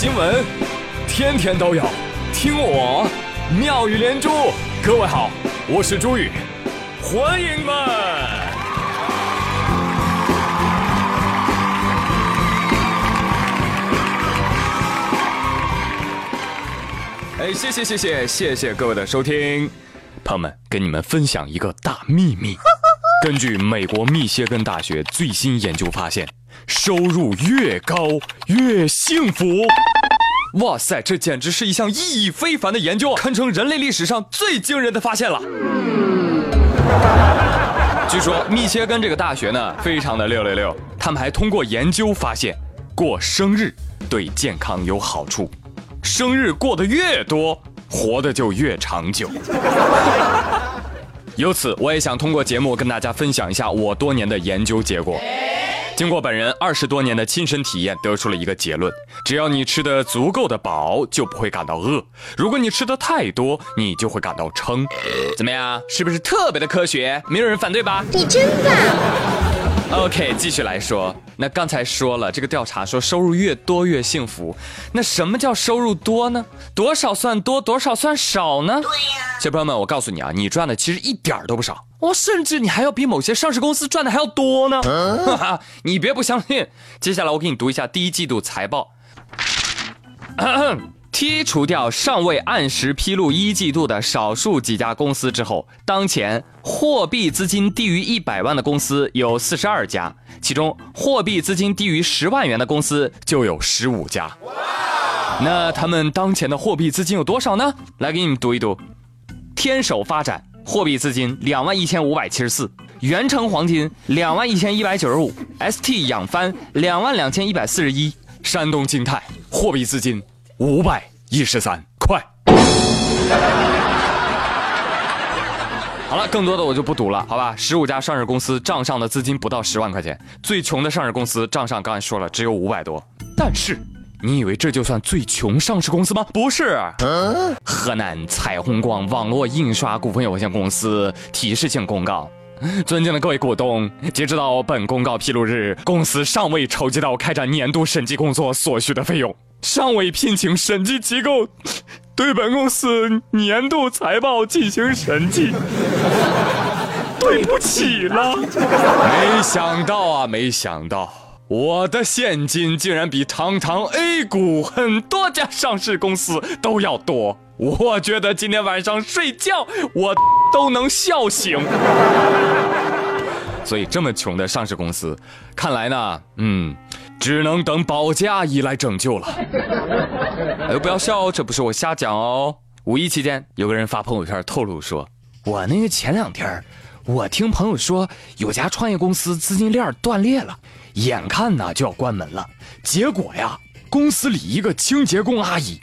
新闻，天天都有，听我妙语连珠。各位好，我是朱宇，欢迎们。哎，谢谢谢谢谢谢各位的收听，朋友们，跟你们分享一个大秘密。根据美国密歇根大学最新研究发现，收入越高越幸福。哇塞，这简直是一项意义非凡的研究，堪称人类历史上最惊人的发现了。据说密歇根这个大学呢，非常的六六六，他们还通过研究发现，过生日对健康有好处，生日过得越多，活得就越长久。由此，我也想通过节目跟大家分享一下我多年的研究结果。经过本人二十多年的亲身体验，得出了一个结论：只要你吃的足够的饱，就不会感到饿；如果你吃的太多，你就会感到撑。怎么样？是不是特别的科学？没有人反对吧？你真棒！OK，继续来说。那刚才说了，这个调查说收入越多越幸福。那什么叫收入多呢？多少算多，多少算少呢？对呀，小朋友们，我告诉你啊，你赚的其实一点儿都不少。哦，甚至你还要比某些上市公司赚的还要多呢。哈哈你别不相信。接下来我给你读一下第一季度财报。剔除掉尚未按时披露一季度的少数几家公司之后，当前货币资金低于一百万的公司有四十二家，其中货币资金低于十万元的公司就有十五家。那他们当前的货币资金有多少呢？来给你们读一读：天守发展货币资金两万一千五百七十四，元成黄金两万一千一百九十五，ST 氧帆两万两千一百四十一，山东金泰货币资金。五百一十三块。好了，更多的我就不读了，好吧？十五家上市公司账上的资金不到十万块钱，最穷的上市公司账上刚才说了只有五百多。但是，你以为这就算最穷上市公司吗？不是。河南彩虹光网络印刷股份有限公司提示性公告：尊敬的各位股东，截止到本公告披露日，公司尚未筹集到开展年度审计工作所需的费用。尚未聘请审计机构对本公司年度财报进行审计，对不起了。没想到啊，没想到，我的现金竟然比堂堂 A 股很多家上市公司都要多。我觉得今天晚上睡觉我都能笑醒。所以这么穷的上市公司，看来呢，嗯。只能等保洁阿姨来拯救了。哎，不要笑，这不是我瞎讲哦。五一期间，有个人发朋友圈透露说：“我那个前两天，我听朋友说有家创业公司资金链断裂了，眼看呢就要关门了。结果呀，公司里一个清洁工阿姨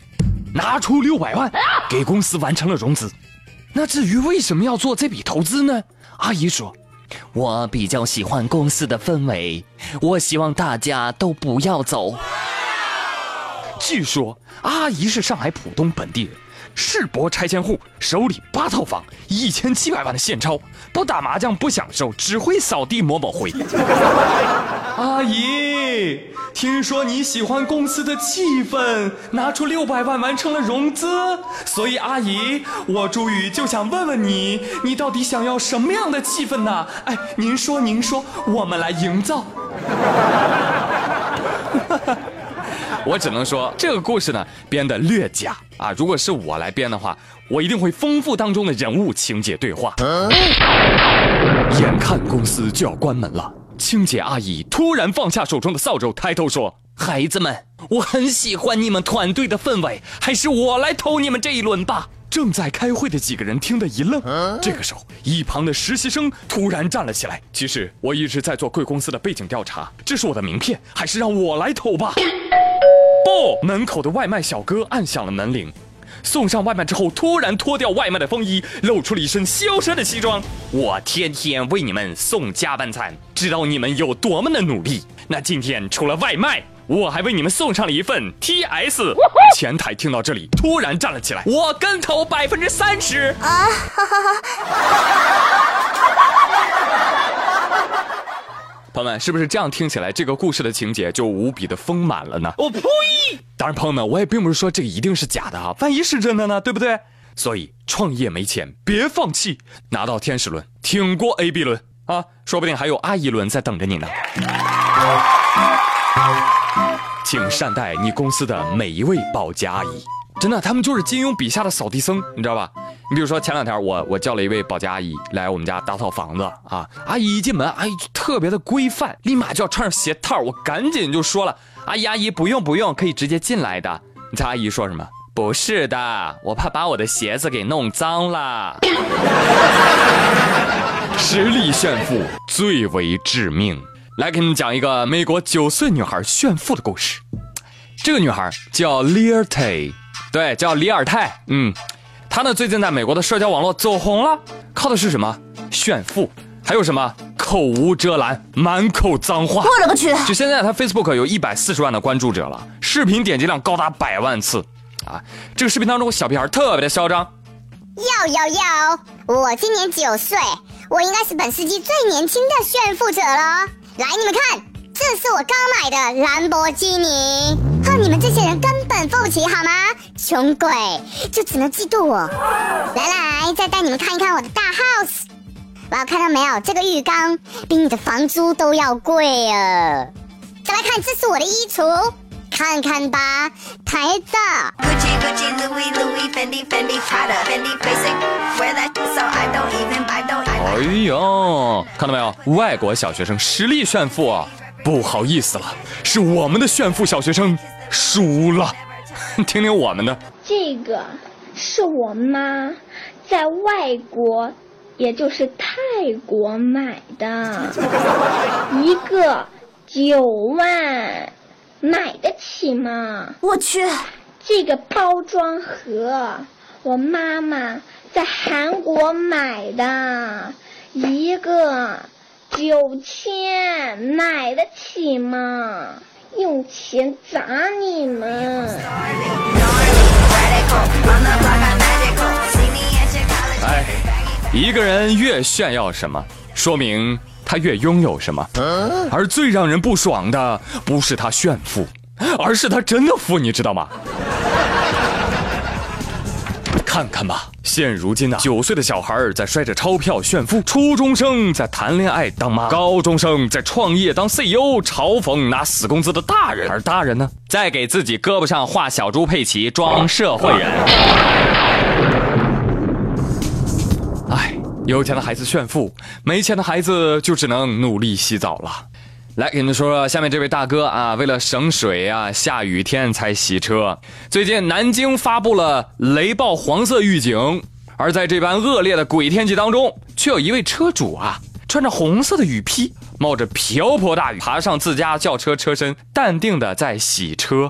拿出六百万给公司完成了融资。那至于为什么要做这笔投资呢？阿姨说。”我比较喜欢公司的氛围，我希望大家都不要走。据说阿姨是上海浦东本地人，世博拆迁户，手里八套房，一千七百万的现钞，不打麻将不享受，只会扫地抹抹灰。阿姨，听说你喜欢公司的气氛，拿出六百万完成了融资，所以阿姨，我朱宇就想问问你，你到底想要什么样的气氛呢？哎，您说，您说，我们来营造。我只能说这个故事呢编得略假啊！如果是我来编的话，我一定会丰富当中的人物情节对话。眼看公司就要关门了。清洁阿姨突然放下手中的扫帚，抬头说：“孩子们，我很喜欢你们团队的氛围，还是我来投你们这一轮吧。”正在开会的几个人听得一愣。这个时候，一旁的实习生突然站了起来：“其实我一直在做贵公司的背景调查，这是我的名片，还是让我来投吧。”不，门口的外卖小哥按响了门铃。送上外卖之后，突然脱掉外卖的风衣，露出了一身修身的西装。我天天为你们送加班餐，知道你们有多么的努力。那今天除了外卖，我还为你们送上了一份 TS。前台听到这里，突然站了起来。我跟投百分之三十啊！哈哈哈朋友们，是不是这样听起来，这个故事的情节就无比的丰满了呢？我呸！当然，朋友们，我也并不是说这个一定是假的啊，万一是真的呢，对不对？所以创业没钱别放弃，拿到天使轮，挺过 A、B 轮啊，说不定还有阿姨轮在等着你呢。请善待你公司的每一位保洁阿姨，真的，他们就是金庸笔下的扫地僧，你知道吧？你比如说前两天我我叫了一位保洁阿姨来我们家打扫房子啊，阿姨一进门，阿姨就特别的规范，立马就要穿上鞋套，我赶紧就说了，阿姨阿姨不用不用，可以直接进来的。你猜阿姨说什么？不是的，我怕把我的鞋子给弄脏了。实力炫富最为致命。来给你们讲一个美国九岁女孩炫富的故事。这个女孩叫里尔泰，对，叫里尔泰。嗯，她呢最近在美国的社交网络走红了，靠的是什么？炫富，还有什么？口无遮拦，满口脏话。我勒个去！就现在，他 Facebook 有一百四十万的关注者了，视频点击量高达百万次。啊，这个视频当中，小屁孩特别的嚣张。要要要！我今年九岁，我应该是本世纪最年轻的炫富者了。来，你们看，这是我刚买的兰博基尼。哼，你们这些人根本付不起好吗？穷鬼就只能嫉妒我。来来，再带你们看一看我的大 house。哇，看到没有？这个浴缸比你的房租都要贵啊！再来看，这是我的衣橱，看看吧，太大。哎呦，看到没有？外国小学生实力炫富啊！不好意思了，是我们的炫富小学生输了。听听我们的，这个是我妈在外国，也就是泰国买的，一个九万，买得起吗？我去，这个包装盒，我妈妈在韩国买的。一个九千买得起吗？用钱砸你们！哎，一个人越炫耀什么，说明他越拥有什么。而最让人不爽的，不是他炫富，而是他真的富，你知道吗？看看吧，现如今呢，九岁的小孩在摔着钞票炫富，初中生在谈恋爱当妈，高中生在创业当 CEO，嘲讽拿死工资的大人，而大人呢，在给自己胳膊上画小猪佩奇，装社会人。哎，有钱的孩子炫富，没钱的孩子就只能努力洗澡了。来给你们说说下面这位大哥啊，为了省水啊，下雨天才洗车。最近南京发布了雷暴黄色预警，而在这般恶劣的鬼天气当中，却有一位车主啊，穿着红色的雨披，冒着瓢泼大雨，爬上自家轿车车身，淡定的在洗车。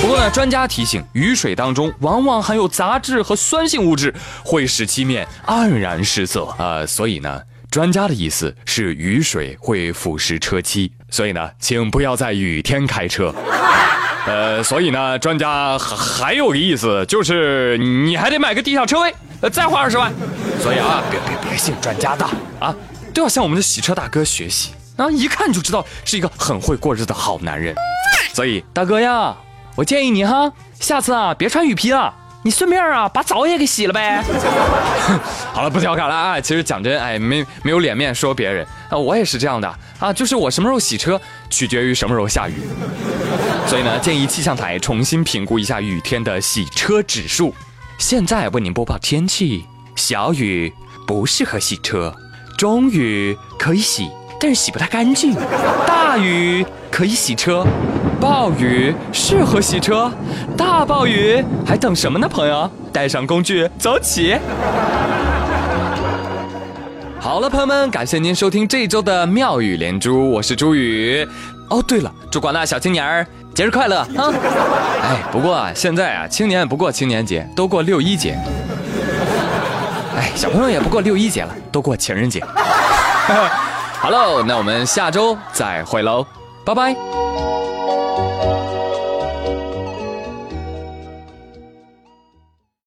不过呢，专家提醒，雨水当中往往含有杂质和酸性物质，会使漆面黯然失色啊，所以呢。专家的意思是雨水会腐蚀车漆，所以呢，请不要在雨天开车。呃，所以呢，专家还还有个意思就是你还得买个地下车位，再花二十万。所以啊，别别别信专家的啊，都要向我们的洗车大哥学习啊，一看就知道是一个很会过日子的好男人。所以大哥呀，我建议你哈，下次啊别穿雨披了。你顺便啊，把澡也给洗了呗。好了，不调侃了啊。其实讲真，哎，没没有脸面说别人啊，我也是这样的啊。就是我什么时候洗车，取决于什么时候下雨。所以呢，建议气象台重新评估一下雨天的洗车指数。现在为您播报天气：小雨不适合洗车，中雨可以洗，但是洗不太干净；大雨可以洗车。暴雨适合洗车，大暴雨还等什么呢？朋友，带上工具走起！好了，朋友们，感谢您收听这一周的妙语连珠，我是朱宇。哦，对了，祝广大小青年儿节日快乐啊！哎，不过啊，现在啊，青年不过青年节，都过六一节。哎，小朋友也不过六一节了，都过情人节。好喽，那我们下周再会喽，拜拜。